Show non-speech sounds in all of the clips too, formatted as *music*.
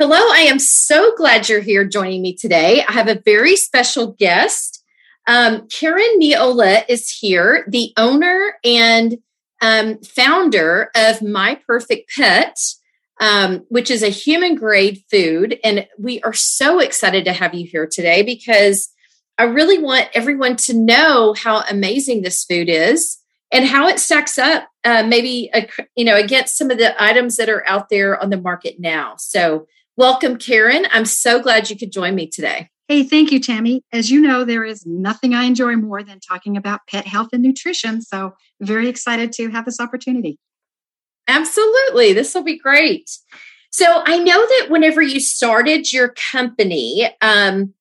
Hello, I am so glad you're here joining me today. I have a very special guest. Um, Karen Neola is here, the owner and um, founder of My Perfect Pet, um, which is a human grade food. And we are so excited to have you here today because I really want everyone to know how amazing this food is and how it stacks up uh, maybe uh, you know against some of the items that are out there on the market now so Welcome, Karen. I'm so glad you could join me today. Hey, thank you, Tammy. As you know, there is nothing I enjoy more than talking about pet health and nutrition. So, very excited to have this opportunity. Absolutely. This will be great. So, I know that whenever you started your company, um,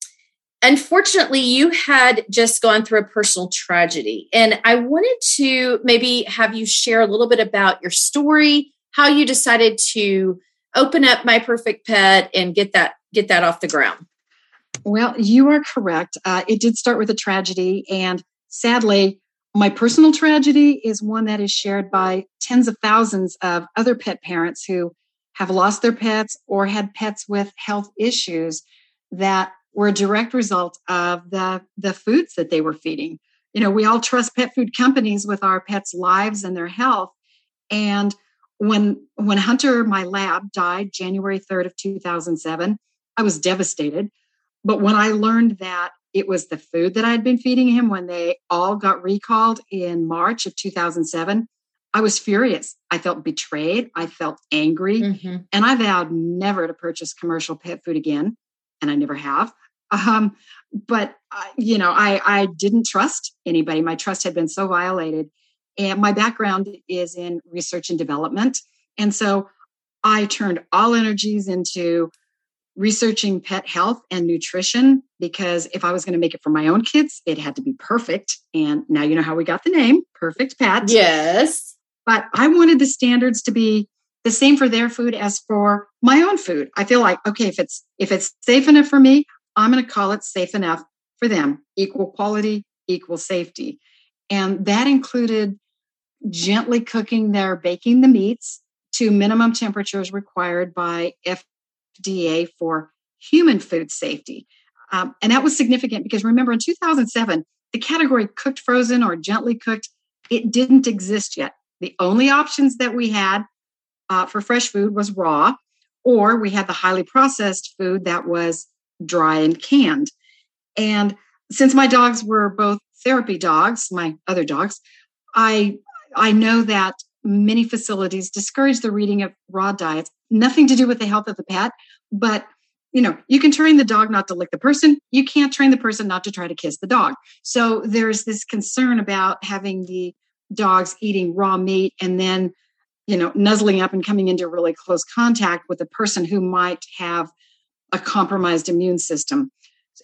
unfortunately, you had just gone through a personal tragedy. And I wanted to maybe have you share a little bit about your story, how you decided to open up my perfect pet and get that get that off the ground. Well you are correct. Uh, it did start with a tragedy and sadly my personal tragedy is one that is shared by tens of thousands of other pet parents who have lost their pets or had pets with health issues that were a direct result of the the foods that they were feeding. You know we all trust pet food companies with our pets lives and their health and when when hunter my lab died january 3rd of 2007 i was devastated. But when i learned that it was the food that i'd been feeding him when they all got recalled in march of 2007 i was furious. I felt betrayed. I felt angry. Mm-hmm. and i vowed never to purchase commercial pet food again and i never have. Um, but uh, you know i i didn't trust anybody. My trust had been so violated and my background is in research and development. And so I turned all energies into researching pet health and nutrition because if I was going to make it for my own kids, it had to be perfect. And now you know how we got the name, Perfect Pet. Yes. But I wanted the standards to be the same for their food as for my own food. I feel like okay, if it's if it's safe enough for me, I'm going to call it safe enough for them. Equal quality, equal safety. And that included gently cooking their baking the meats to minimum temperatures required by FDA for human food safety. Um, and that was significant because remember in 2007, the category cooked frozen or gently cooked, it didn't exist yet. The only options that we had uh, for fresh food was raw, or we had the highly processed food that was dry and canned. And since my dogs were both therapy dogs, my other dogs, I I know that many facilities discourage the reading of raw diets, nothing to do with the health of the pet, but you know, you can train the dog not to lick the person. You can't train the person not to try to kiss the dog. So there's this concern about having the dogs eating raw meat and then, you know, nuzzling up and coming into really close contact with a person who might have a compromised immune system.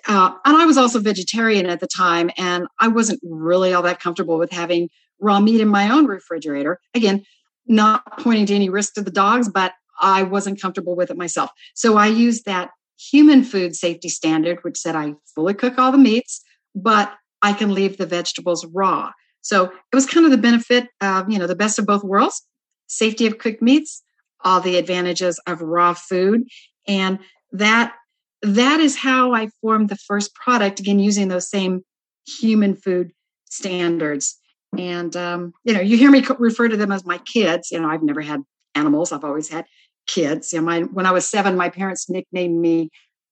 Uh, and I was also vegetarian at the time, and I wasn't really all that comfortable with having raw meat in my own refrigerator. Again, not pointing to any risk to the dogs, but I wasn't comfortable with it myself. So I used that human food safety standard, which said I fully cook all the meats, but I can leave the vegetables raw. So it was kind of the benefit of, you know, the best of both worlds safety of cooked meats, all the advantages of raw food. And that that is how I formed the first product, again, using those same human food standards. And, um, you know, you hear me refer to them as my kids. You know, I've never had animals, I've always had kids. You know, my, when I was seven, my parents nicknamed me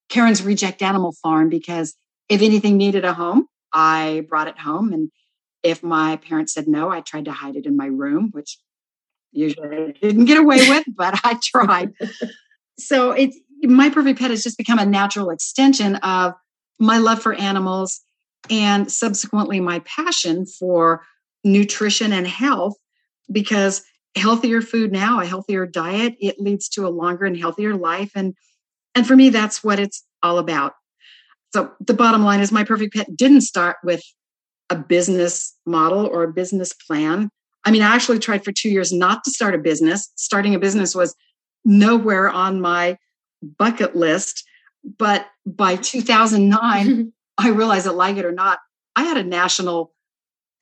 Karen's Reject Animal Farm because if anything needed a home, I brought it home. And if my parents said no, I tried to hide it in my room, which usually didn't get away with, *laughs* but I tried. so it's my perfect pet has just become a natural extension of my love for animals and subsequently my passion for nutrition and health because healthier food now a healthier diet it leads to a longer and healthier life and and for me that's what it's all about So the bottom line is my perfect pet didn't start with a business model or a business plan. I mean, I actually tried for two years not to start a business. Starting a business was nowhere on my bucket list. But by 2009, *laughs* I realized that, like it or not, I had a national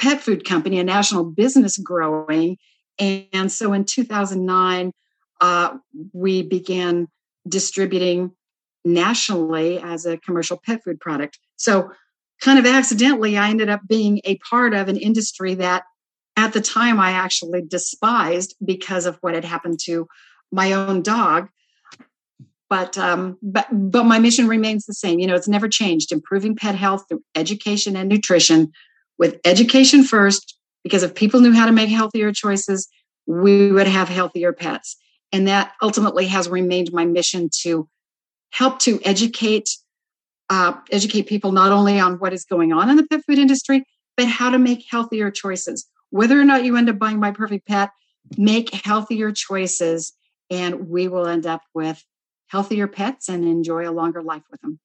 pet food company, a national business growing. And so in 2009, uh, we began distributing nationally as a commercial pet food product. So, kind of accidentally, I ended up being a part of an industry that at the time I actually despised because of what had happened to my own dog. But um, but but my mission remains the same. You know, it's never changed. Improving pet health through education and nutrition, with education first, because if people knew how to make healthier choices, we would have healthier pets. And that ultimately has remained my mission to help to educate uh, educate people not only on what is going on in the pet food industry, but how to make healthier choices. Whether or not you end up buying my perfect pet, make healthier choices, and we will end up with healthier pets and enjoy a longer life with them.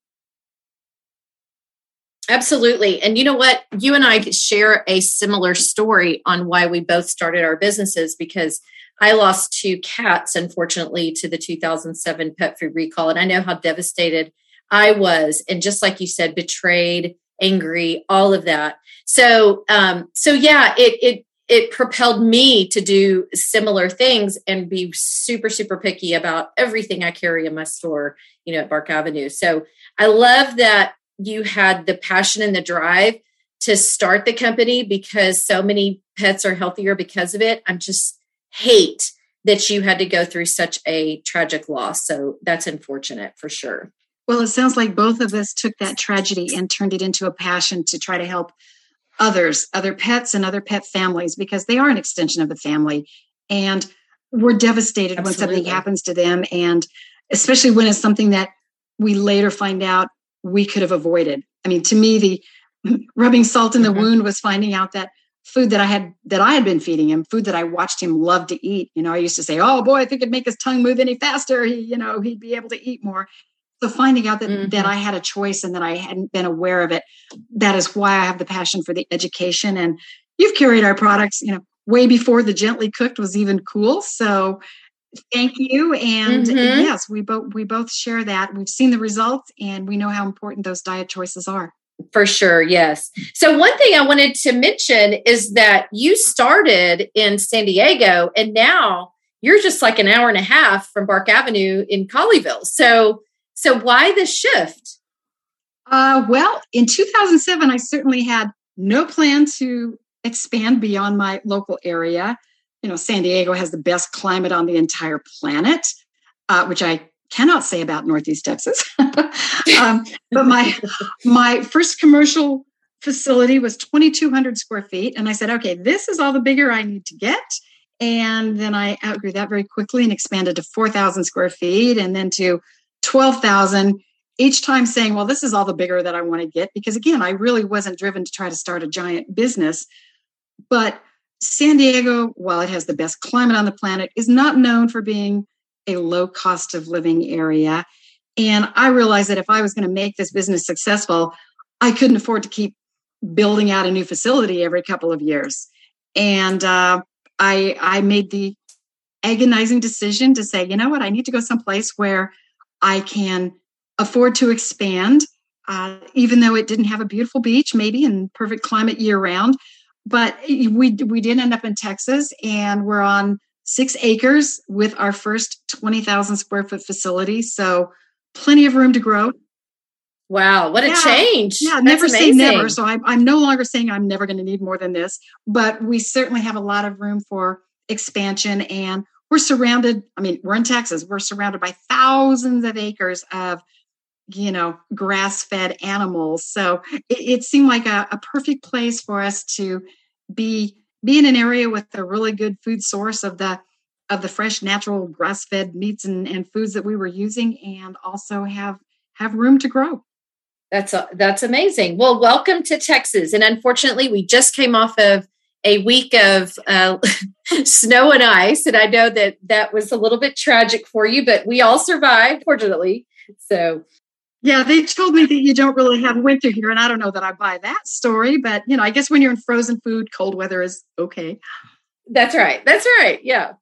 Absolutely. And you know what? You and I share a similar story on why we both started our businesses because I lost two cats, unfortunately, to the 2007 pet food recall. And I know how devastated I was. And just like you said, betrayed, angry, all of that. So, um, so yeah, it, it, it propelled me to do similar things and be super, super picky about everything I carry in my store, you know, at Bark Avenue. So I love that you had the passion and the drive to start the company because so many pets are healthier because of it. I'm just hate that you had to go through such a tragic loss. So that's unfortunate for sure. Well, it sounds like both of us took that tragedy and turned it into a passion to try to help others, other pets and other pet families, because they are an extension of the family. And we're devastated Absolutely. when something happens to them. And especially when it's something that we later find out we could have avoided. I mean, to me, the *laughs* rubbing salt in the mm-hmm. wound was finding out that food that I had that I had been feeding him, food that I watched him love to eat. You know, I used to say, "Oh boy, if he could make his tongue move any faster, he, you know, he'd be able to eat more." So finding out that mm-hmm. that I had a choice and that I hadn't been aware of it, that is why I have the passion for the education. And you've carried our products, you know, way before the gently cooked was even cool. So thank you. And mm-hmm. yes we both we both share that. We've seen the results and we know how important those diet choices are. For sure yes. So one thing i wanted to mention is that you started in san diego and now you're just like an hour and a half from bark avenue in colleyville. So so why the shift? Uh, well in 2007 i certainly had no plan to expand beyond my local area you know, San Diego has the best climate on the entire planet, uh, which I cannot say about Northeast Texas. *laughs* um, but my my first commercial facility was 2,200 square feet, and I said, okay, this is all the bigger I need to get. And then I outgrew that very quickly and expanded to 4,000 square feet, and then to 12,000. Each time saying, well, this is all the bigger that I want to get, because again, I really wasn't driven to try to start a giant business. But San Diego, while it has the best climate on the planet, is not known for being a low cost of living area. And I realized that if I was going to make this business successful, I couldn't afford to keep building out a new facility every couple of years. And uh, I, I made the agonizing decision to say, you know what, I need to go someplace where I can afford to expand, uh, even though it didn't have a beautiful beach, maybe in perfect climate year round but we we did end up in Texas, and we're on six acres with our first twenty thousand square foot facility. So plenty of room to grow. Wow, what a yeah. change! Yeah, That's never amazing. say never. So I'm I'm no longer saying I'm never going to need more than this, but we certainly have a lot of room for expansion, and we're surrounded. I mean, we're in Texas. We're surrounded by thousands of acres of you know grass fed animals. So it, it seemed like a, a, perfect place for us to be be in an area with a really good food source of the of the fresh natural grass fed meats and, and foods that we were using and also have have room to grow. That's a, that's amazing. Well welcome to texas. And unfortunately we just came off of a week of uh, *laughs* snow and ice. And i know that that was a little bit tragic for you but we all survived fortunately. So Yeah, they told me that you don't really have winter here, and I don't know that I buy that story, but you know, I guess when you're in frozen food, cold weather is okay. That's right. That's right. Yeah.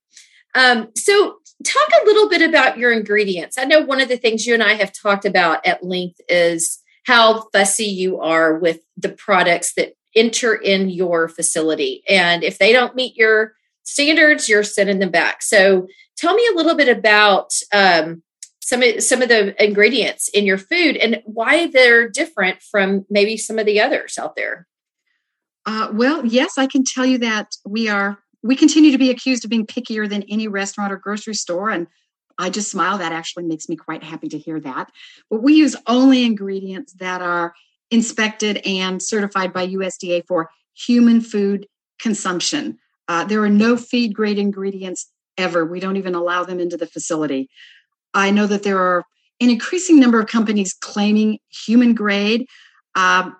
Um, so, talk a little bit about your ingredients. I know one of the things you and I have talked about at length is how fussy you are with the products that enter in your facility. And if they don't meet your standards, you're sending them back. So, tell me a little bit about um, some of some of the ingredients in your food and why they're different from maybe some of the others out there. Uh, well, yes, I can tell you that we are we continue to be accused of being pickier than any restaurant or grocery store, and I just smile. That actually makes me quite happy to hear that. But we use only ingredients that are inspected and certified by USDA for human food consumption. Uh, there are no feed grade ingredients ever. We don't even allow them into the facility. I know that there are an increasing number of companies claiming human grade. Uh,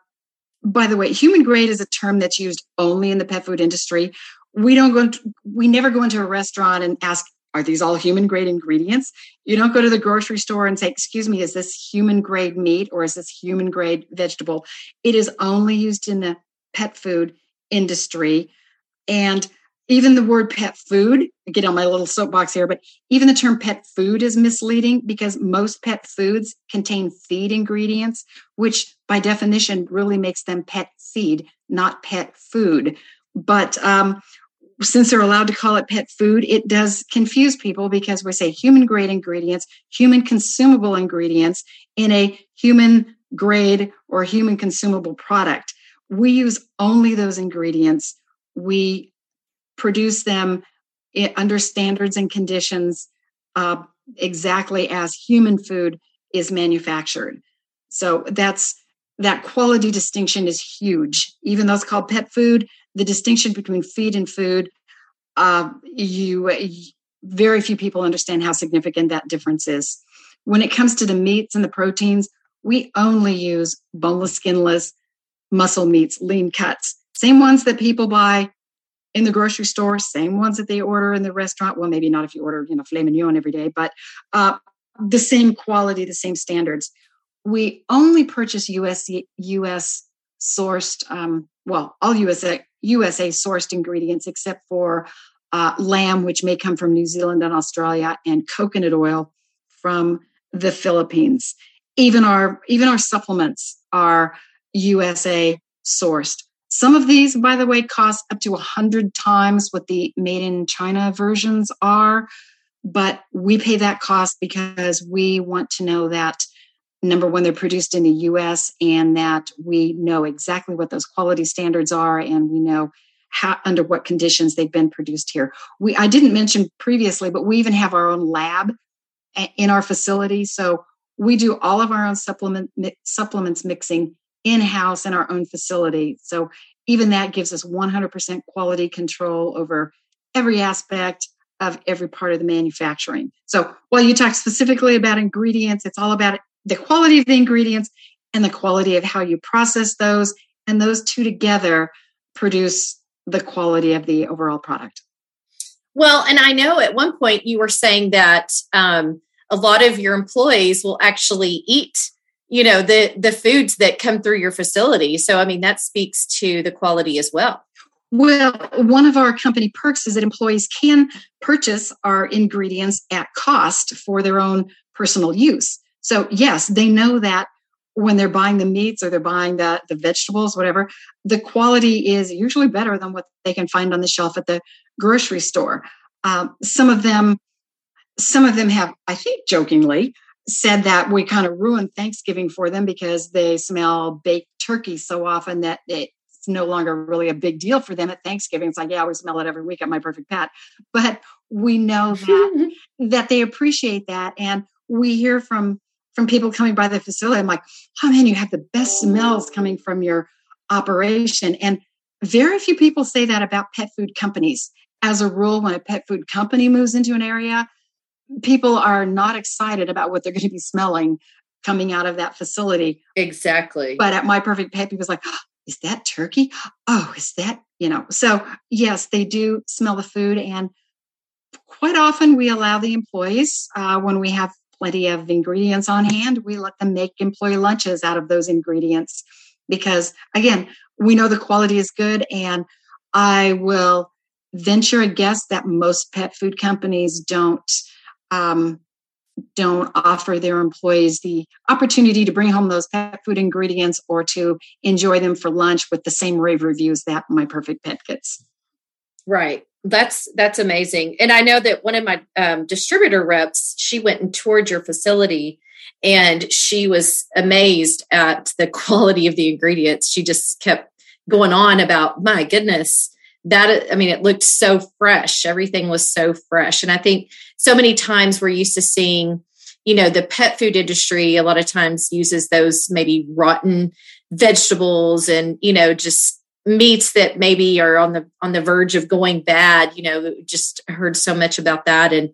by the way, human grade is a term that's used only in the pet food industry. We don't go. Into, we never go into a restaurant and ask, "Are these all human grade ingredients?" You don't go to the grocery store and say, "Excuse me, is this human grade meat or is this human grade vegetable?" It is only used in the pet food industry, and even the word pet food get on my little soapbox here but even the term pet food is misleading because most pet foods contain feed ingredients which by definition really makes them pet feed not pet food. But um, since they're allowed to call it pet food it does confuse people because we say human grade ingredients human consumable ingredients in a human grade or human consumable product. We use only those ingredients. We produce them under standards and conditions uh, exactly as human food is manufactured. So that's that quality distinction is huge. Even though it's called pet food, the distinction between feed and food, uh, you very few people understand how significant that difference is. When it comes to the meats and the proteins, we only use boneless, skinless muscle meats, lean cuts, same ones that people buy in the grocery store, same ones that they order in the restaurant. Well, maybe not if you order, you know, filet mignon every day, but uh, the same quality, the same standards. We only purchase US US sourced, um, well, all USA USA sourced ingredients except for uh, lamb, which may come from New Zealand and Australia, and coconut oil from the Philippines. Even our even our supplements are USA sourced. Some of these, by the way, cost up to 100 times what the made in China versions are. But we pay that cost because we want to know that number one, they're produced in the US and that we know exactly what those quality standards are and we know how, under what conditions they've been produced here. We I didn't mention previously, but we even have our own lab in our facility. So we do all of our own supplement supplements mixing in house in our own facility. So even that gives us 100% quality control over every aspect of every part of the manufacturing. So while you talk specifically about ingredients, it's all about the quality of the ingredients and the quality of how you process those. And those two together produce the quality of the overall product. Well, and I know at one point you were saying that um, a lot of your employees will actually eat you know the the foods that come through your facility. So i mean that speaks to the quality as well. Well one of our company perks is that employees can purchase our ingredients at cost for their own personal use. So yes they know that when they're buying the meats or they're buying the, the vegetables whatever the quality is usually better than what they can find on the shelf at the grocery store. Um, some of them some of them have i think jokingly said that we kind of ruined Thanksgiving for them because they smell baked turkey so often that it's no longer really a big deal for them at Thanksgiving. It's like, yeah, we smell it every week at my perfect pet. But we know *laughs* that that they appreciate that. And we hear from from people coming by the facility. I'm like, oh man, you have the best smells coming from your operation. And very few people say that about pet food companies. As a rule, when a pet food company moves into an area, people are not excited about what they're going to be smelling coming out of that facility. Exactly. But at My Perfect Pet, people's like, oh, is that turkey? Oh, is that, you know? So, yes, they do smell the food. And quite often we allow the employees, uh, when we have plenty of ingredients on hand, we let them make employee lunches out of those ingredients because, again, we know the quality is good. And I will venture a guess that most pet food companies don't. Um, don't offer their employees the opportunity to bring home those pet food ingredients or to enjoy them for lunch with the same rave reviews that my perfect pet gets. Right. That's that's amazing. And i know that one of my um, distributor reps she went and toured your facility and she was amazed at the *laughs* quality of the ingredients. She just kept going on about my goodness that i mean it looked so fresh. Everything was so fresh. And i think so many times we're used to seeing you know the pet food industry a lot of times uses those maybe rotten vegetables and you know just meats that maybe are on the on the verge of going bad. You know just heard so much about that. And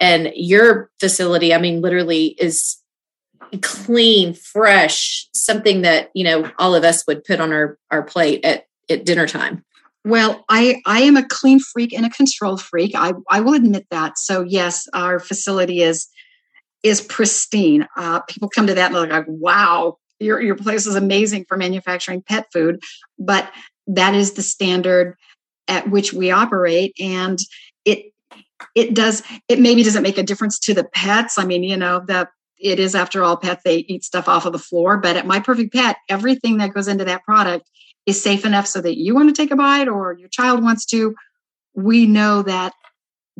and your facility i mean literally is clean fresh something that you know all of us would put on our our plate at at dinner time well i i am a clean freak and a control freak. I i will admit that. So yes our facility is is pristine. Uh, people come to that and they're like wow your, your place is amazing for manufacturing pet food. But that is the standard at which we operate and it it does it maybe doesn't make a difference to the pets. I mean you know the it is after all pets they eat stuff off of the floor. But at my perfect pet everything that goes into that product is safe enough so that you want to take a bite or your child wants to we know that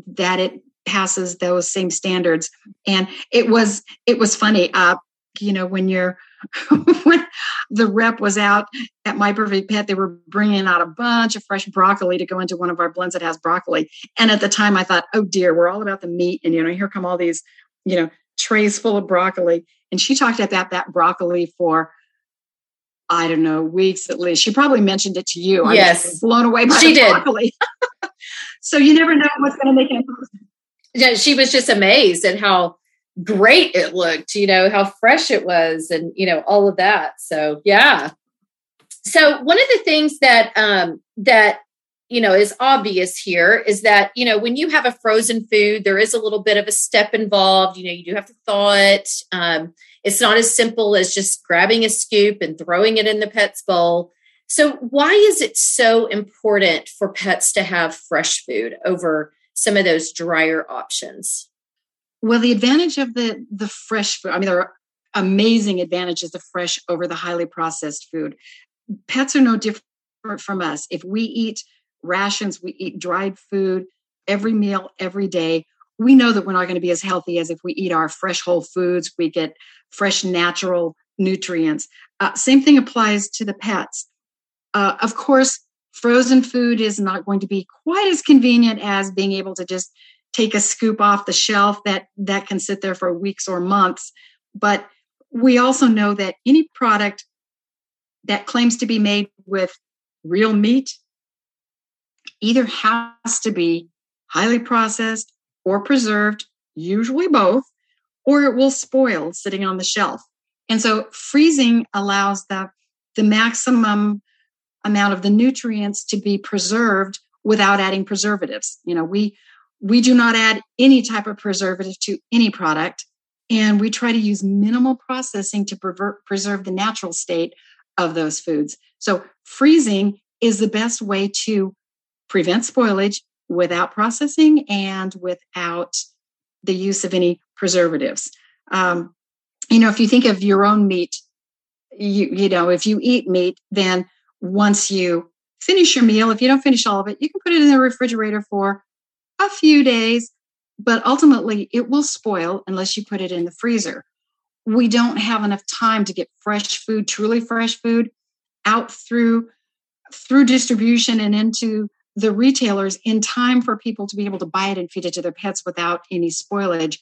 that it passes those same standards and it was it was funny uh you know when you're *laughs* when the rep was out at My Perfect Pet, they were bringing out a bunch of fresh broccoli to go into one of our blends that has broccoli. And at the time, I thought, oh dear, we're all about the meat. And, you know, here come all these, you know, trays full of broccoli. And she talked about that broccoli for, I don't know, weeks at least. She probably mentioned it to you. Yes. blown away by she the did. *laughs* so you never know what's going to make it. Yeah, she was just amazed at how great it looked, you know, how fresh it was and, you know, all of that. So, yeah. So, one of the things that, um, that, you know, is obvious here is that, you know, when you have a frozen food, there is a little bit of a step involved. You know, you do have to thaw it. Um, it's not as simple as just grabbing a scoop and throwing it in the pet's bowl. So, why is it so important for pets to have fresh food over some of those drier options? Well, the advantage of the the fresh food, I mean, there are amazing advantages of fresh over the highly processed food. Pets are no different from us. If we eat rations, we eat dried food every meal, every day, we know that we're not going to be as healthy as if we eat our fresh whole foods, we get fresh natural nutrients. Uh, same thing applies to the pets. Uh, of course, frozen food is not going to be quite as convenient as being able to just take a scoop off the shelf that that can sit there for weeks or months but we also know that any product that claims to be made with real meat either has to be highly processed or preserved usually both or it will spoil sitting on the shelf and so freezing allows the the maximum amount of the nutrients to be preserved without adding preservatives you know we we do not add any type of preservative to any product, and we try to use minimal processing to preserve the natural state of those foods. So, freezing is the best way to prevent spoilage without processing and without the use of any preservatives. Um, you know, if you think of your own meat, you you know, if you eat meat, then once you finish your meal, if you don't finish all of it, you can put it in the refrigerator for a few days, but ultimately it will spoil unless you put it in the freezer. We don't have enough time to get fresh food, truly fresh food, out through through distribution and into the retailers in time for people to be able to buy it and feed it to their pets without any spoilage.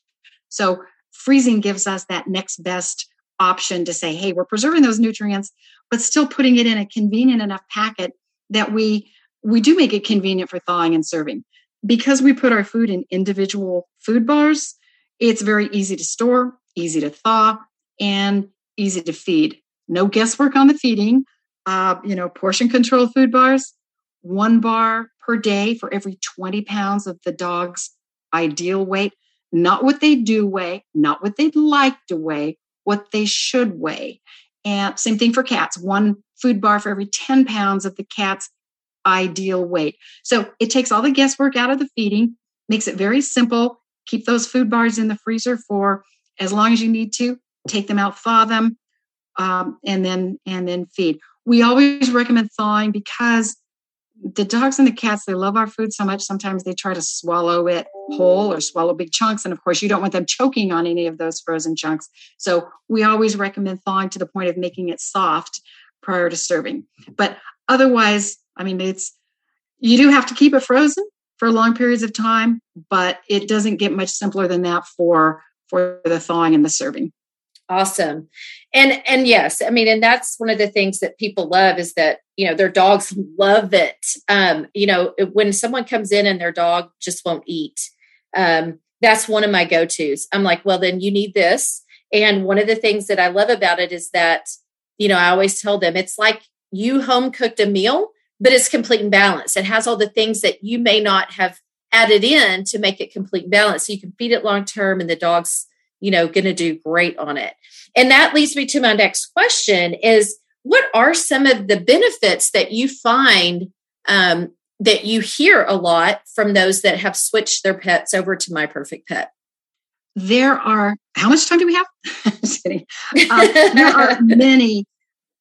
So freezing gives us that next best option to say, hey, we're preserving those nutrients, but still putting it in a convenient enough packet that we we do make it convenient for thawing and serving because we put our food in individual food bars, it's very easy to store, easy to thaw, and easy to feed. No guesswork on the feeding. Uh, you know, portion control food bars, one bar per day for every 20 pounds of the dog's ideal weight. not what they do weigh, not what they'd like to weigh, what they should weigh. And same thing for cats one food bar for every 10 pounds of the cat's ideal weight. So it takes all the guesswork out of the feeding, makes it very simple. Keep those food bars in the freezer for as long as you need to. Take them out, thaw them, um, and then and then feed. We always recommend thawing because the dogs and the cats they love our food so much sometimes they try to swallow it whole or swallow big chunks and of course you don't want them choking on any of those frozen chunks. So we always recommend thawing to the point of making it soft prior to serving. But otherwise i mean it's you do have to keep it frozen for long periods of time but it doesn't get much simpler than that for for the thawing and the serving awesome. And and yes i mean and that's one of the things that people love is that you know their dogs love it. Um you know when someone comes in and their dog just won't eat um that's one of my go-to's. I'm like well then you need this. And one of the things that i love about it is that you know i always tell them it's like you home cooked a meal but it's complete and balanced. It has all the things that you may not have added in to make it complete and balanced so you can feed it long term and the dog's you know going to do great on it. And that leads me to my next question is what are some of the benefits that you find um, that you hear a lot from those that have switched their pets over to my perfect pet? There are how much time do we have? *laughs* Um, there are *laughs* many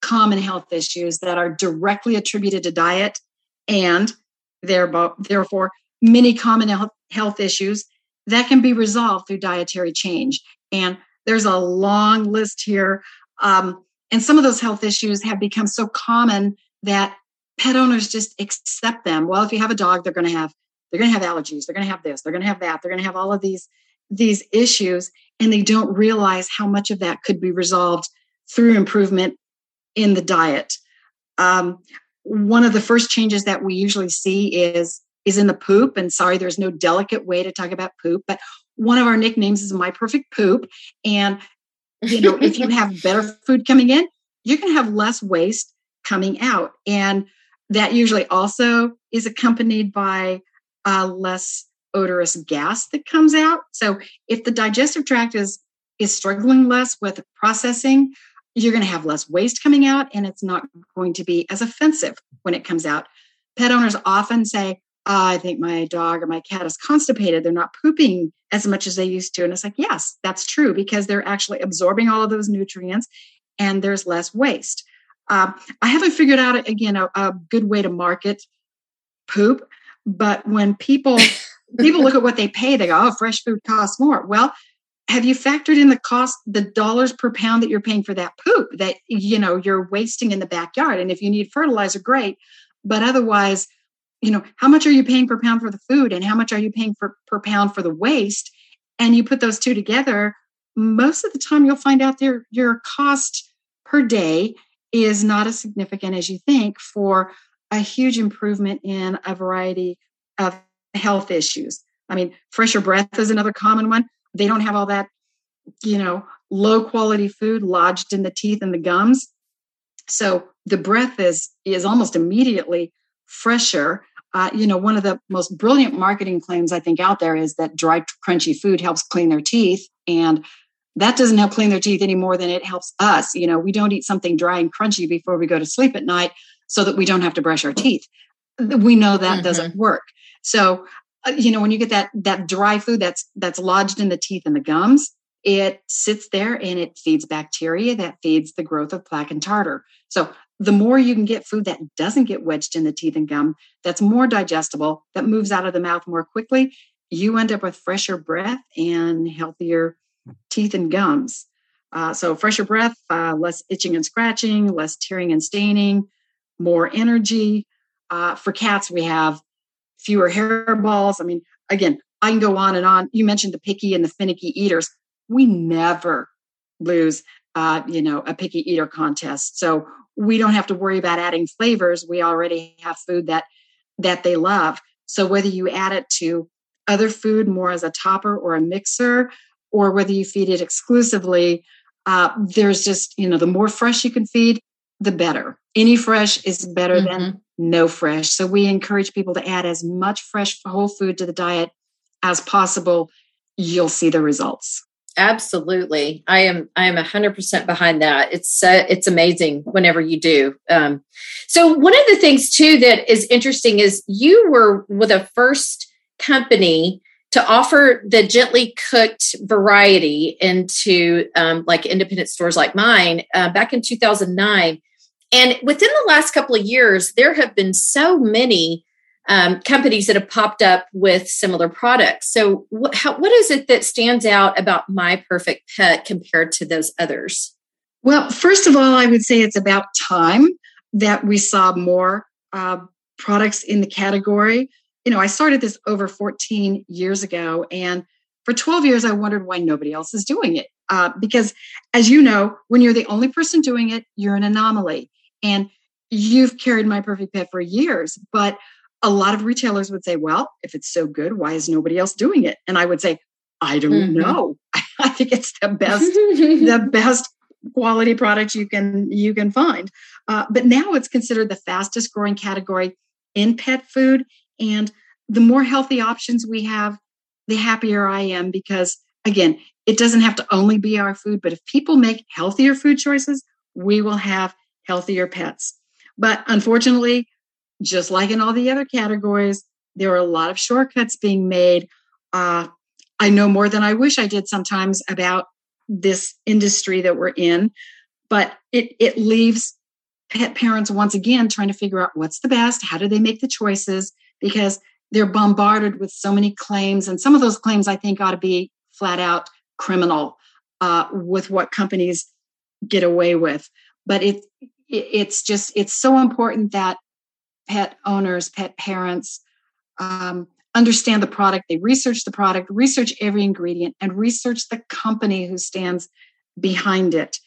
common health issues that are directly attributed to diet and therefore many common health issues that can be resolved through dietary change. And there's a long list here. Um, and some of those health issues have become so common that pet owners just accept them. Well, if you have a dog, they're going to have they're going to have allergies. They're going to have this. They're going to have that. They're going to have all of these these issues, and they don't realize how much of that could be resolved through improvement in the diet. Um, one of the first changes that we usually see is is in the poop. And sorry, there's no delicate way to talk about poop, but one of our nicknames is My Perfect Poop. And, you know, if you have *laughs* better food coming in, you're going to have less waste coming out. And that usually also is accompanied by uh, less odorous gas that comes out. So if the digestive tract is is struggling less with processing, you're going to have less waste coming out and it's not going to be as offensive when it comes out. Pet owners often say, I think my dog or my cat is constipated. They're not pooping as much as they used to. And it's like, yes, that's true because they're actually absorbing all of those nutrients and there's less waste. Uh, I haven't figured out, again, a, a good way to market poop. But when people *laughs* people look at what they pay, they go, oh, fresh food costs more. Well, have you factored in the cost, the dollars per pound that you're paying for that poop that you know you're wasting in the backyard? And if you need fertilizer, great. But otherwise, you know how much are you paying per pound for the food and how much are you paying for per pound for the waste? And you put those two together most of the time you'll find out their your cost per day is not as significant as you think for a huge improvement in a variety of health issues. I mean fresher breath is another common one. They don't have all that you know low quality food lodged in the teeth and the gums. So the breath is is almost immediately fresher uh, you know, one of the most brilliant marketing claims I think out there is that dry, crunchy food helps clean their teeth. And that doesn't help clean their teeth any more than it helps us. You know, we don't eat something dry and crunchy before we go to sleep at night so that we don't have to brush our teeth. We know that mm-hmm. doesn't work. So, uh, you know, when you get that that dry food that's that's lodged in the teeth and the gums, it sits there and it feeds bacteria that feeds the growth of plaque and tartar. So the more you can get food that doesn't get wedged in the teeth and gum, that's more digestible, that moves out of the mouth more quickly, you end up with fresher breath and healthier teeth and gums. Uh, so, fresher breath, uh, less itching and scratching, less tearing and staining, more energy. Uh, for cats, we have fewer hairballs. I mean, again, I can go on and on. You mentioned the picky and the finicky eaters. We never lose, uh, you know, a picky eater contest. So we don't have to worry about adding flavors. We already have food that that they love. So whether you add it to other food more as a topper or a mixer or whether you feed it exclusively uh, there's just you know the more fresh you can feed the better. Any fresh is better mm-hmm. than no fresh. So we encourage people to add as much fresh whole food to the diet as possible. You'll see the results. Absolutely. I am I am 100% behind that. It's uh, it's amazing whenever you do. Um, so one of the things too that is interesting is you were with a first company to offer the gently cooked variety into um, like independent stores like mine uh, back in 2009 and within the last couple of years there have been so many um, companies that have popped up with similar products. So, what, how, what is it that stands out about My Perfect Pet compared to those others? Well, first of all, I would say it's about time that we saw more uh, products in the category. You know, I started this over 14 years ago, and for 12 years, I wondered why nobody else is doing it. Uh, because, as you know, when you're the only person doing it, you're an anomaly. And you've carried My Perfect Pet for years, but a lot of retailers would say, well, if it's so good, why is nobody else doing it? And I would say, I don't mm-hmm. know. *laughs* I think it's the best, *laughs* the best quality product you can you can find. Uh, but now it's considered the fastest growing category in pet food, and the more healthy options we have, the happier I am because again, it doesn't have to only be our food, but if people make healthier food choices, we will have healthier pets. But unfortunately, just like in all the other categories, there are a lot of shortcuts being made. Uh, I know more than I wish I did sometimes about this industry that we're in, but it it leaves pet parents once again trying to figure out what's the best, how do they make the choices, because they're bombarded with so many claims, and some of those claims I think ought to be flat out criminal uh, with what companies get away with. But it, it it's just it's so important that pet owners, pet parents um, understand the product, they research the product, research every ingredient, and research the company who stands behind it.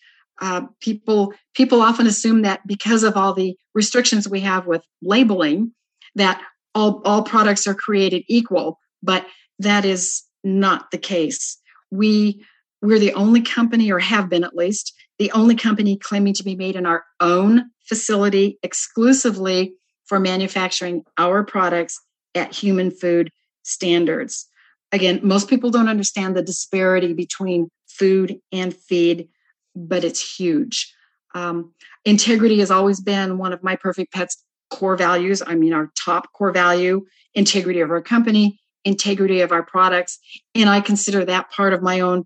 Uh, people people often assume that because of all the restrictions we have with labeling, that all, all products are created equal, but that is not the case. We we're the only company, or have been at least, the only company claiming to be made in our own facility exclusively for manufacturing our products at human food standards. Again, most people don't understand the disparity between food and feed, but it's huge. Um, integrity has always been one of my perfect pets core values. I mean, our top core value integrity of our company, integrity of our products. And I consider that part of my own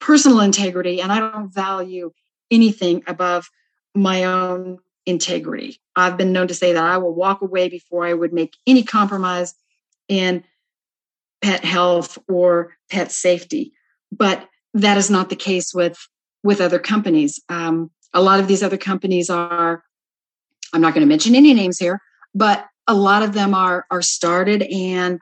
personal integrity. And I don't value anything above my own integrity. I've been known to say that I will walk away before I would make any compromise in pet health or pet safety. But that is not the case with with other companies. Um, a lot of these other companies are, I'm not going to mention any names here, but a lot of them are are started and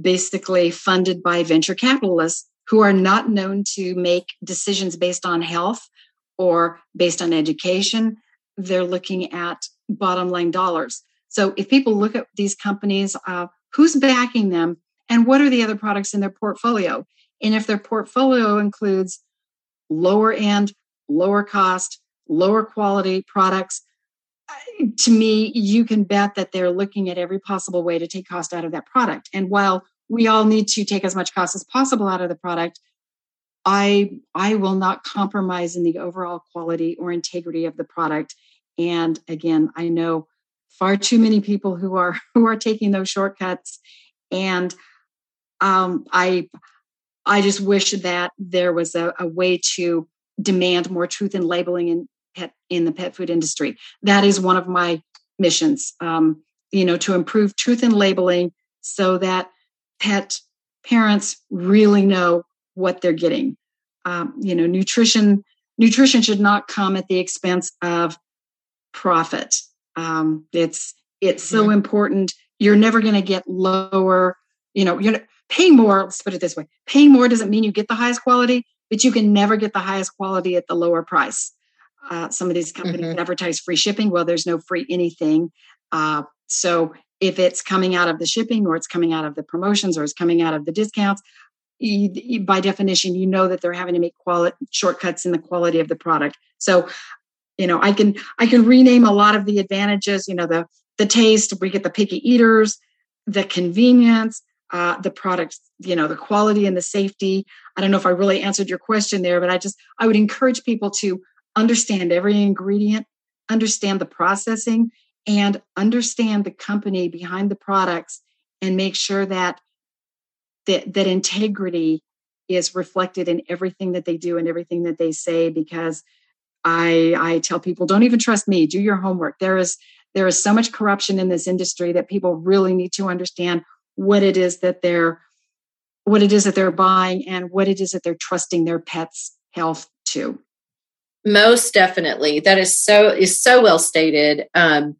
basically funded by venture capitalists who are not known to make decisions based on health or based on education they're looking at bottom line dollars. So if people look at these companies, uh, who's backing them and what are the other products in their portfolio? And if their portfolio includes lower end, lower cost, lower quality products, uh, to me, you can bet that they're looking at every possible way to take cost out of that product. And while we all need to take as much cost as possible out of the product, I I will not compromise in the overall quality or integrity of the product. And again, I know far too many people who are *laughs* who are taking those shortcuts, and um, I I just wish that there was a, a way to demand more truth in labeling in pet in the pet food industry. That is one of my missions. Um, you know, to improve truth in labeling so that pet parents really know what they're getting. Um, you know, nutrition nutrition should not come at the expense of profit. Um, it's it's so important. You're never going to get lower. You know, you're paying more. Let's put it this way: paying more doesn't mean you get the highest quality, but you can never get the highest quality at the lower price. Uh, some of these companies mm-hmm. advertise free shipping. Well, there's no free anything. Uh, so if it's coming out of the shipping or it's coming out of the promotions or it's coming out of the discounts, you, by definition, you know that they're having to make quality shortcuts in the quality of the product. So, you know, I can I can rename a lot of the advantages. You know, the the taste. We get the picky eaters, the convenience, uh, the products, you know, the quality and the safety. I don't know if I really answered your question there, but I just I would encourage people to understand every ingredient, understand the processing, and understand the company behind the products, and make sure that that, that integrity is reflected in everything that they do and everything that they say. Because I I tell people, don't even trust me. Do your homework. There is there is so much corruption in this industry that people really need to understand what it is that they're what it is that they're buying and what it is that they're trusting their pets health to. Most definitely. That is so is so well stated. Um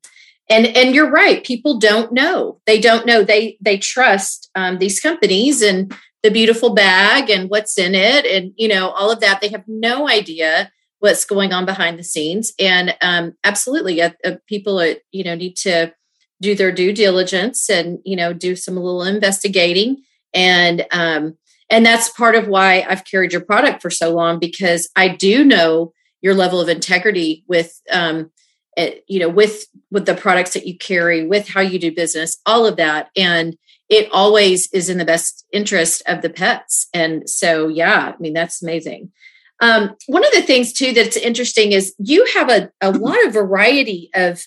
and and you're right. People don't know. They don't know. They they trust um, these companies and the beautiful bag and what's in it and you know all of that. They have no idea what's going on behind the scenes. And um, absolutely uh, people uh, you know need to do their due diligence and you know do some little investigating. And um, and that's part of why i've carried your product for so long because i do know your level of integrity with um, it, eh, you know with with the products that you carry with how you do business all of that. And it always is in the best interest of the pets. And so yeah i mean that's amazing um, one of the things too that's interesting is you have a, a lot of variety of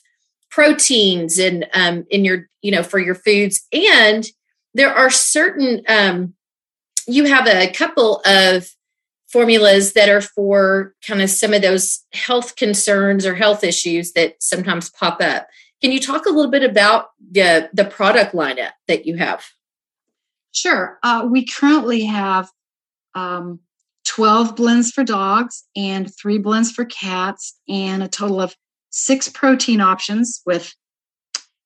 proteins and um, in your you know for your foods. And there are certain um, you have a couple of formulas that are for kind of some of those health concerns or health issues that sometimes pop up. Can you talk a little bit about the the product lineup that you have? Sure. Uh, we currently have um, 12 blends for dogs and three blends for cats and a total of six protein options with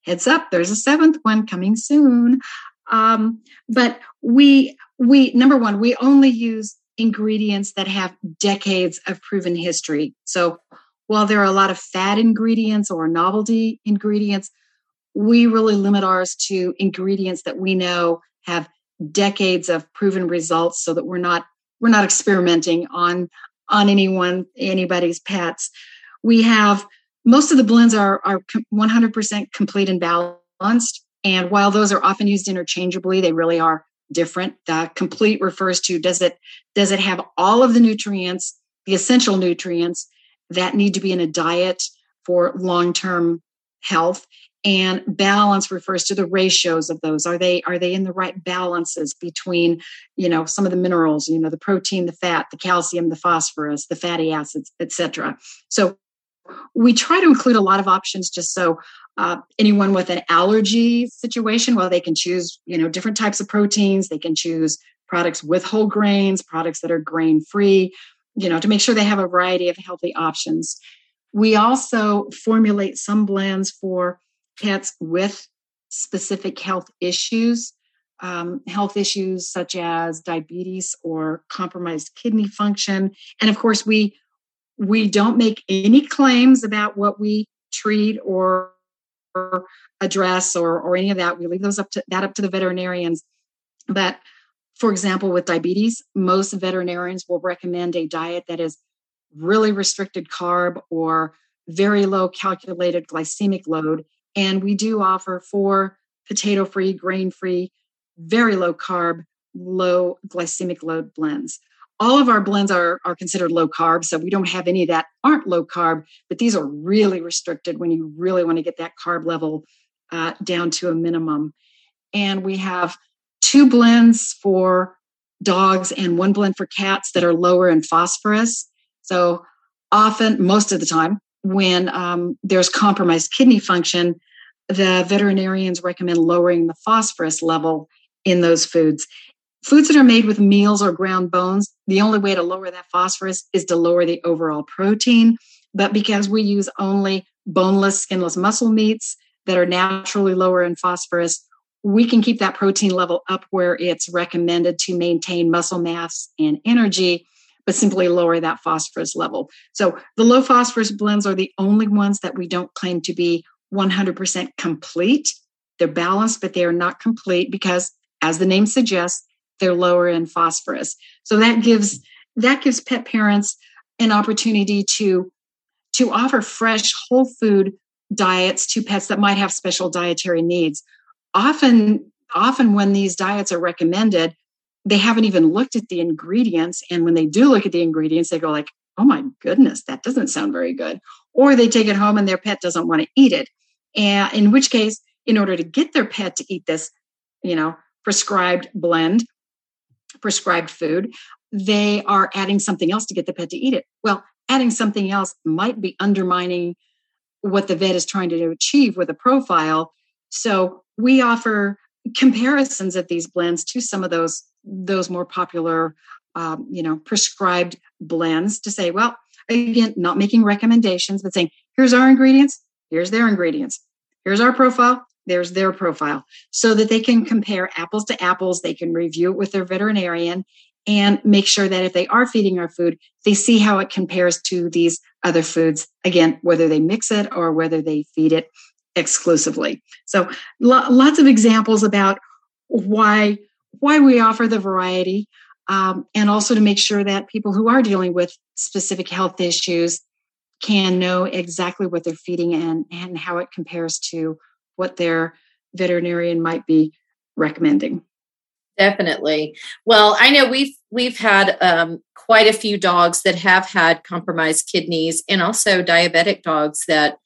heads up there's a seventh one coming soon. Um, but we we number one we only use ingredients that have decades of proven history. So while there are a lot of fad ingredients or novelty ingredients we really limit ours to ingredients that we know have decades of proven results so that we're not we're not experimenting on on anyone anybody's pets we have most of the blends are, are 100% complete and balanced. And while those are often used interchangeably, they really are different. The complete refers to does it does it have all of the nutrients, the essential nutrients that need to be in a diet for long-term health? And balance refers to the ratios of those. Are they are they in the right balances between, you know, some of the minerals, you know, the protein, the fat, the calcium, the phosphorus, the fatty acids, etc. So we try to include a lot of options just so uh, anyone with an allergy situation, well, they can choose, you know, different types of proteins. They can choose products with whole grains, products that are grain free, you know, to make sure they have a variety of healthy options. We also formulate some blends for pets with specific health issues, um, health issues such as diabetes or compromised kidney function. And of course, we we don't make any claims about what we treat or, address or, or any of that. We leave those up to that up to the veterinarians. But for example, with diabetes, most veterinarians will recommend a diet that is really restricted carb or very low calculated glycemic load. And we do offer four potato free, grain free, very low carb, low glycemic load blends all of our blends are, are considered low carb. So we don't have any that aren't low carb, but these are really restricted when you really want to get that carb level uh, down to a minimum. And we have two blends for dogs and one blend for cats that are lower in phosphorus. So often, most of the time, when um, there's compromised kidney function, the veterinarians recommend lowering the phosphorus level in those foods. Foods that are made with meals or ground bones, the only way to lower that phosphorus is to lower the overall protein. But because we use only boneless, skinless muscle meats that are naturally lower in phosphorus, we can keep that protein level up where it's recommended to maintain muscle mass and energy, but simply lower that phosphorus level. So the low phosphorus blends are the only ones that we don't claim to be 100% complete. They're balanced, but they are not complete because, as the name suggests, they're lower in phosphorus. So that gives that gives pet parents an opportunity to to offer fresh whole food diets to pets that might have special dietary needs. Often often when these diets are recommended, they haven't even looked at the ingredients. And when they do look at the ingredients, they go like, oh my goodness, that doesn't sound very good. Or they take it home and their pet doesn't want to eat it. And in which case, in order to get their pet to eat this, you know, prescribed blend, prescribed food, they are adding something else to get the pet to eat it. Well, adding something else might be undermining what the vet is trying to achieve with a profile. So we offer comparisons of these blends to some of those those more popular, um, you know, prescribed blends to say, well, again, not making recommendations, but saying, here's our ingredients, here's their ingredients, here's our profile, there's their profile, so that they can compare apples to apples. They can review it with their veterinarian and make sure that if they are feeding our food, they see how it compares to these other foods. Again, whether they mix it or whether they feed it exclusively. So lo- lots of examples about why why we offer the variety, um, and also to make sure that people who are dealing with specific health issues can know exactly what they're feeding and and how it compares to what their veterinarian might be recommending. Definitely. Well, I know we've we've had um, quite a few dogs that have had compromised kidneys, and also diabetic dogs that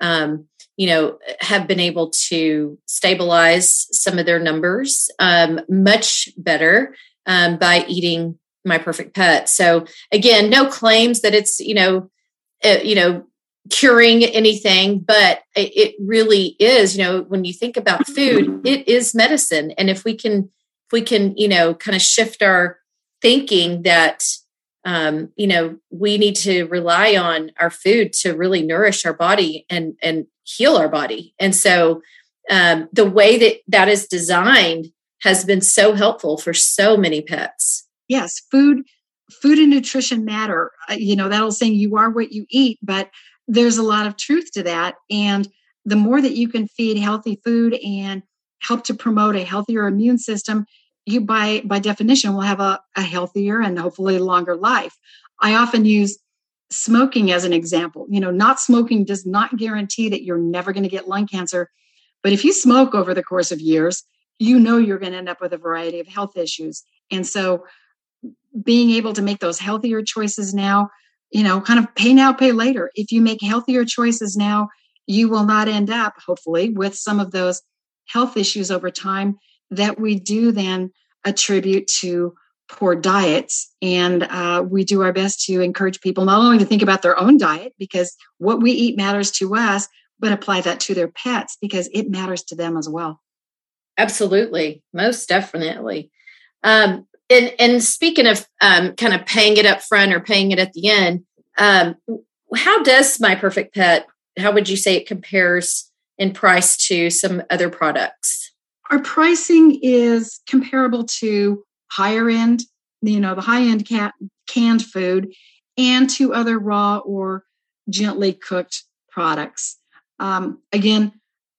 um, you know have been able to stabilize some of their numbers um, much better um, by eating my perfect pet. So again, no claims that it's you know uh, you know curing anything but it really is you know when you think about food it is medicine and if we can if we can you know kind of shift our thinking that um, you know we need to rely on our food to really nourish our body and and heal our body and so um, the way that that is designed has been so helpful for so many pets yes food food and nutrition matter uh, you know that old saying you are what you eat but there's a lot of truth to that. And the more that you can feed healthy food and help to promote a healthier immune system, you by by definition will have a, a healthier and hopefully longer life. I often use smoking as an example. You know, not smoking does not guarantee that you're never going to get lung cancer. But if you smoke over the course of years, you know you're going to end up with a variety of health issues. And so being able to make those healthier choices now you know, kind of pay now, pay later. If you make healthier choices now, you will not end up, hopefully, with some of those health issues over time that we do then attribute to poor diets. And uh, we do our best to encourage people not only to think about their own diet, because what we eat matters to us, but apply that to their pets because it matters to them as well. Absolutely, most definitely. Um, and and speaking of um, kind of paying it up front or paying it at the end, um, how does my perfect pet? How would you say it compares in price to some other products? Our pricing is comparable to higher end, you know, the high end canned food, and to other raw or gently cooked products. Um, again,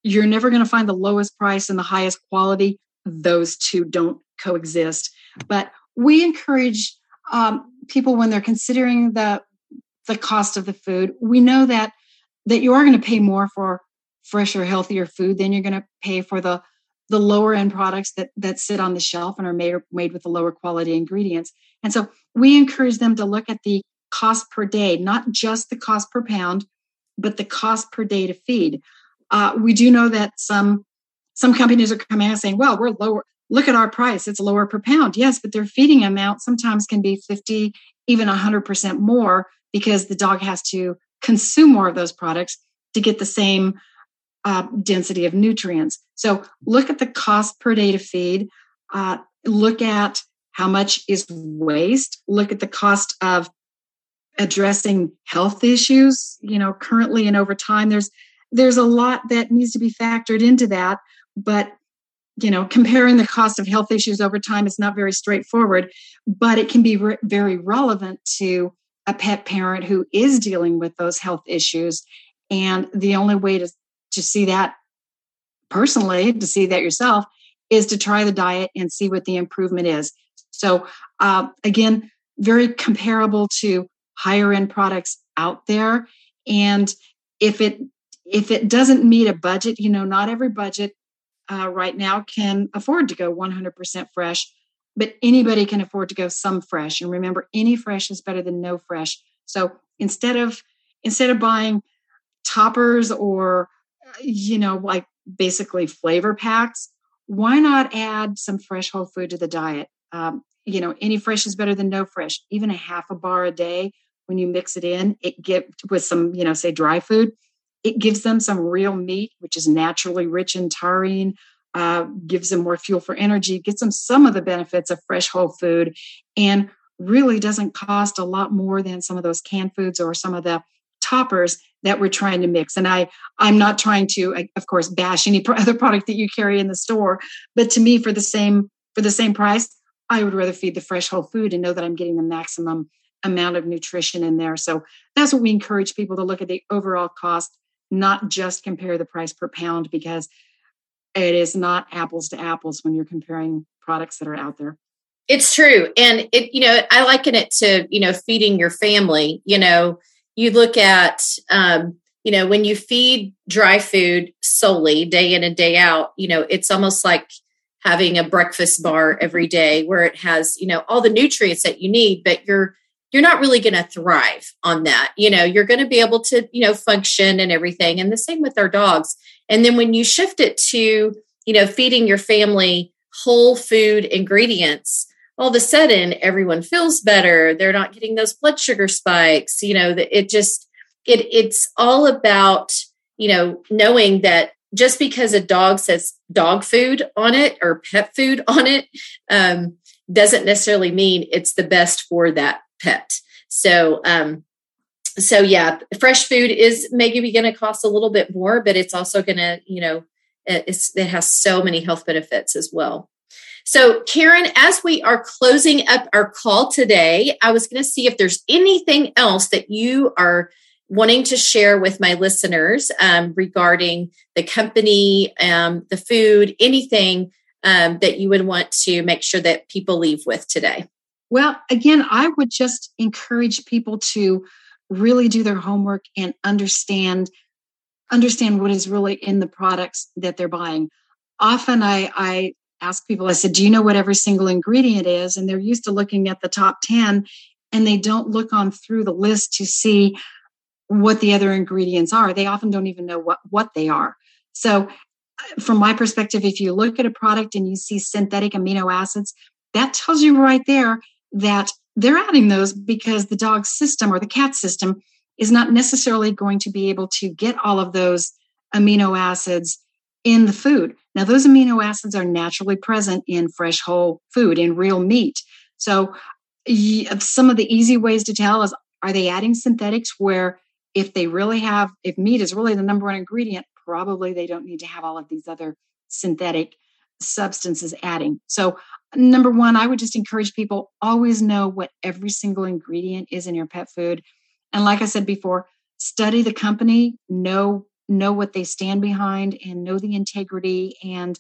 you're never going to find the lowest price and the highest quality. Those two don't coexist. But we encourage um, people when they're considering the the cost of the food. We know that that you are going to pay more for fresher, healthier food than you're going to pay for the the lower end products that that sit on the shelf and are made made with the lower quality ingredients. And so we encourage them to look at the cost per day, not just the cost per pound, but the cost per day to feed. Uh, we do know that some some companies are coming out saying, "Well, we're lower look at our price it's lower per pound yes but their feeding amount sometimes can be 50 even 100% more because the dog has to consume more of those products to get the same uh, density of nutrients. So look at the cost per day to feed. Uh, look at how much is waste. Look at the cost of addressing health issues you know currently and over time. There's there's a lot that needs to be factored into that but you know *laughs* comparing the cost of health issues over time is not very straightforward but it can be re- very relevant to a pet parent who is dealing with those health issues. And the only way to to see that personally to see that yourself is to try the diet and see what the improvement is so uh, again very comparable to higher end products out there and if it if it doesn't meet a budget you know not every budget uh, right now can afford to go 100% fresh, but anybody can afford to go some fresh. And remember, any fresh is better than no fresh. So instead of instead of buying toppers or you know like basically flavor packs, why not add some fresh whole food to the diet? Um, you know, any fresh is better than no fresh. Even a half a bar a day when you mix it in, it get with some, you know, say dry food, it gives them some real meat, which is naturally rich in taurine, uh, gives them more fuel for energy, gets them some of the benefits of fresh whole food, and really doesn't cost a lot more than some of those canned foods or some of the toppers that we're trying to mix. And I, I'm not trying to, of course, bash any *laughs* other product that you carry in the store, but to me, for the same for the same price, I would rather feed the fresh whole food and know that I'm getting the maximum amount of nutrition in there. So that's what we encourage people to look at the overall cost, not just compare the price per pound, because it is not apples to apples when you're comparing products that are out there. It's true. And it, you know, I liken it to, you know, feeding your family. You know, you look at, um, you know, when you feed dry food solely day in and day out, you know, it's almost like having a breakfast bar every day where it has you know all the nutrients that you need but you're you're not really going to thrive on that. You know you're going to be able to you know function and everything and the same with our dogs. And then when you shift it to you know feeding your family whole food ingredients all of a sudden everyone feels better they're not getting those blood sugar spikes you know it just it it's all about you know knowing that just because a dog says dog food on it or pet food *laughs* on it um, doesn't necessarily mean it's the best for that pet. So, um, so yeah, fresh food is maybe going to cost a little bit more, but it's also going to, you know, it has so many health benefits as well. So, Karen, as we are closing up our call today, I was going to see if there's anything else that you are wanting to share with my listeners um, regarding the company, um, the food, anything um, that you would want to make sure that people leave with today? Well, again, I would just encourage people to really do their homework and understand understand what is really in the products that they're buying. Often I, I ask people, I said, Do you know what every single ingredient is? And they're used to looking at the top 10 and they don't look on through the list to see what the other ingredients are. They often don't even know what, what they are. So, uh, from my perspective, if you look at a product and you see synthetic amino acids, that tells you right there that they're adding those because the dog system or the cat system is not necessarily going to be able to get all of those amino acids in the food. Now, those amino acids are naturally present in fresh whole food, in real meat. So, some of the easy ways to tell is are they adding synthetics where if they really have, if meat is really the number one ingredient, probably they don't need to have all of these other synthetic substances adding. So, number one, I would just encourage people always know what every single ingredient is in your pet food. And like I said before, study the company, know know what they stand behind and know the integrity and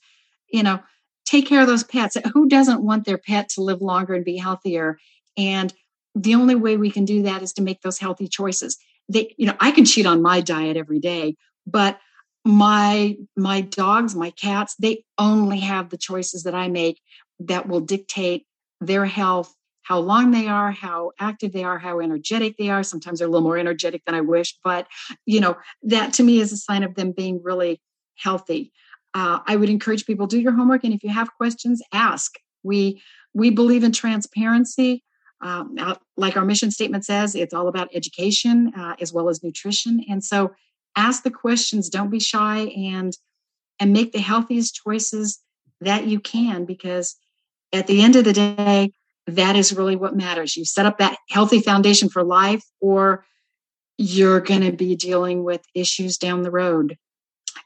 you know take care of those pets. Who doesn't want their pet to live longer and be healthier? And the only way we can do that is to make those healthy choices. They you know i can cheat on my diet every day but my my dogs my cats they only have the choices that i make that will dictate their health how long they are how active they are how energetic they are. Sometimes they're a little more energetic than i wish but you know that to me is a sign of them being really healthy. Uh, i would encourage people do your homework and if you have questions ask. We we believe in transparency. Um, like our mission statement says, it's all about education uh, as well as nutrition. And so ask the questions, don't be shy and and make the healthiest choices that you can because at the end of the day, that is really what matters. You set up that healthy foundation for life or you're going to be dealing with issues down the road.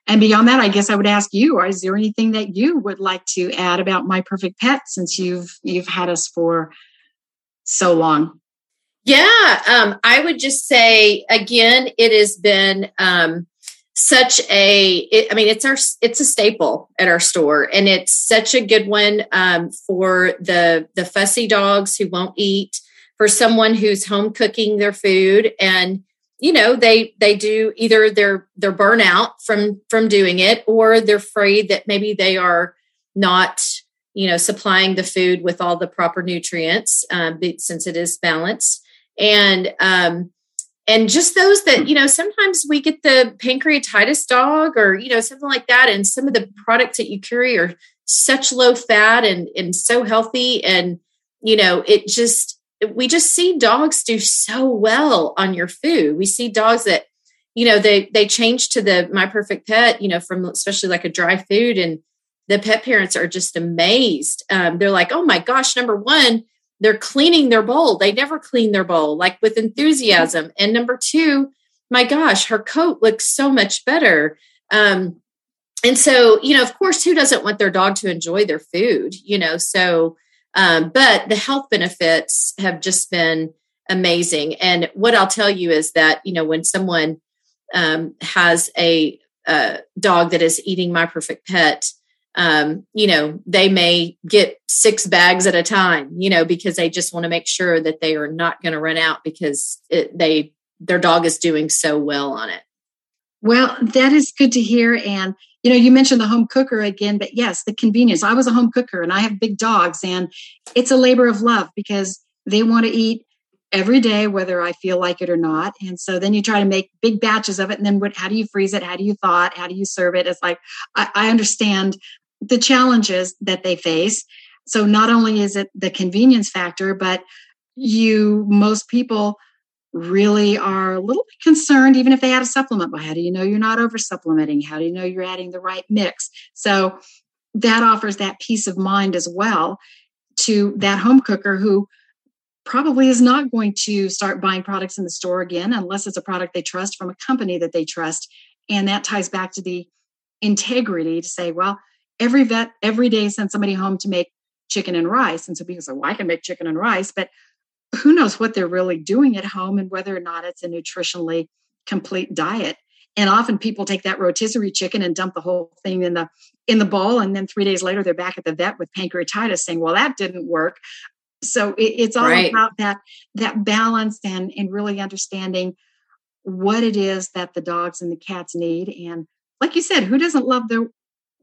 And beyond that, I guess I would ask you, is there anything that you would like to add about my perfect pet since you've you've had us for so long? Yeah, um, I would just say again, it has been um, such a. It, I mean, it's our it's a staple at our store, and it's such a good one um, for the the fussy dogs who won't eat, for someone who's home cooking their food, and you know they they do either they're they're burnout from from doing it or they're afraid that maybe they are not you know supplying the food with all the proper nutrients um, since it is balanced and um, and just those that you know sometimes we get the pancreatitis dog or you know something like that. And some of the products that you carry are such low fat and and so healthy. And you know it just we just see dogs do so well on your food. We see dogs that you know they they change to the my perfect pet you know from especially like a dry food. And the pet parents are just amazed. Um, they're like oh my gosh number one they're cleaning their bowl. They never clean their bowl, like with enthusiasm. And number two, my gosh, her coat looks so much better. Um, and so, you know, of course, who doesn't want their dog to enjoy their food, you know? So, um, but the health benefits have just been amazing. And what I'll tell you is that, you know, when someone um, has a, a dog that is eating my perfect pet, um, you know, they may get six bags at a time, you know, because they just want to make sure that they are not going to run out because it, they their dog is doing so well on it. Well, that is good to hear. And you know, you mentioned the home cooker again, but yes, the convenience. I was a home cooker and I have big dogs, and it's a labor of love because they want to eat every day, whether I feel like it or not. And so then you try to make big batches of it. And then what, how do you freeze it? How do you thaw it? How do you serve it? It's like, I, I understand the challenges that they face. So not only is it the convenience factor, but you, most people really are a little bit concerned, even if they add a supplement. But how do you know you're not over supplementing? How do you know you're adding the right mix? So that offers that peace of mind as well to that home cooker who probably is not going to start buying products in the store again unless it's a product they trust from a company that they trust. And that ties back to the integrity to say, well, every vet every day sends somebody home to make chicken and rice. And so people say, well, I can make chicken and rice, but who knows what they're really doing at home and whether or not it's a nutritionally complete diet. And often people take that rotisserie chicken and dump the whole thing in the in the bowl, and then three days later they're back at the vet with pancreatitis, saying, "Well, that didn't work." So it, it's all right. about that that balance and and really understanding what it is that the dogs and the cats need. And like you said, who doesn't love their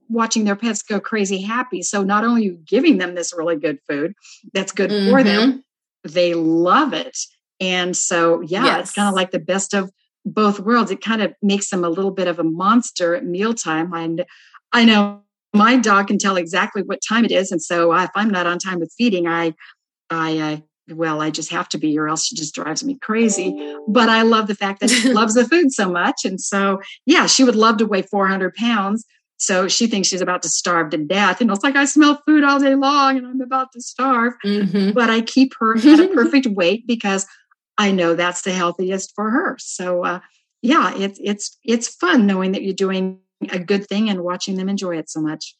watching their pets go crazy happy. So not only you giving them this really good food that's good mm-hmm. for them, mm-hmm. they love it. And so yeah, yes. it's kind of like the best of both worlds. It kind of makes them a little bit of a monster at mealtime. And I know my dog can tell exactly what time it is. And so if I'm not on time with feeding, I I uh, well, I just have to be, or else she just drives me crazy. But I love the fact that she *laughs* loves the food so much. And so, yeah, she would love to weigh 400 pounds, so she thinks she's about to starve to death. And it's like, I smell food all day long and I'm about to starve. Mm-hmm. But I keep her *laughs* at a perfect weight because I know that's the healthiest for her. So, uh, yeah, it's, it's, it's fun knowing that you're doing a good thing and watching them enjoy it so much.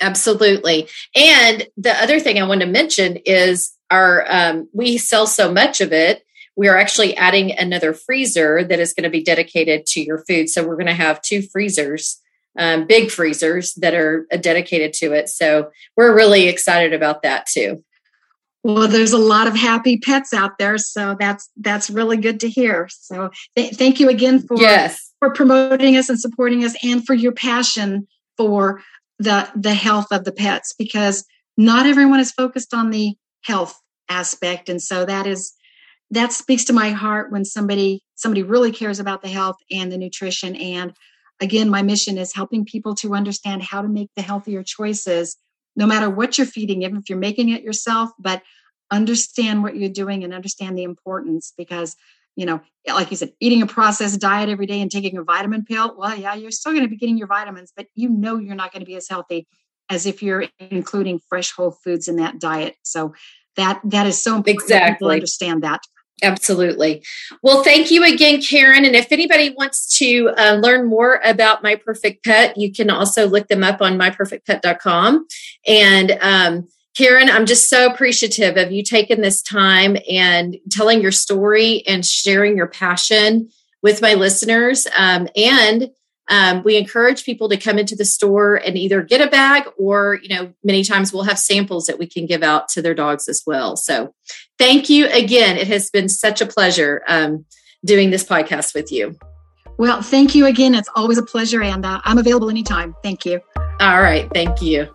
Absolutely. And the other thing I want to mention is our, um, we sell so much of it we are actually adding another freezer that is going to be dedicated to your food. So we're going to have two freezers um, big freezers that are uh, dedicated to it. So we're really excited about that too. Well, there's a lot of happy pets out there, so that's that's really good to hear. So th- thank you again for yes. for promoting us and supporting us, and for your passion for the the health of the pets, because not everyone is focused on the health aspect, and so that is that speaks to my heart when somebody somebody really cares about the health and the nutrition and again, my mission is helping people to understand how to make the healthier choices, no matter what you're feeding, even if you're making it yourself, but understand what you're doing and understand the importance because you know like you said eating a processed diet every day and taking a vitamin pill well yeah you're still going to be getting your vitamins but you know you're not going to be as healthy as if you're including fresh whole foods in that diet. So that that is so important. Exactly. to understand that Absolutely. Well, thank you again, Karen. And if anybody wants to uh, learn more about My Perfect Pet, you can also look them up on myperfectpet.com. And um, Karen, I'm just so appreciative of you taking this time and telling your story and sharing your passion with my listeners. Um, and um, we encourage people to come into the store and either get a bag or you know many times we'll have samples that we can give out to their dogs as well so thank you again it has been such a pleasure um, doing this podcast with you. Well, thank you again. It's always a pleasure, and uh, I'm available anytime. Thank you. All right. Thank you.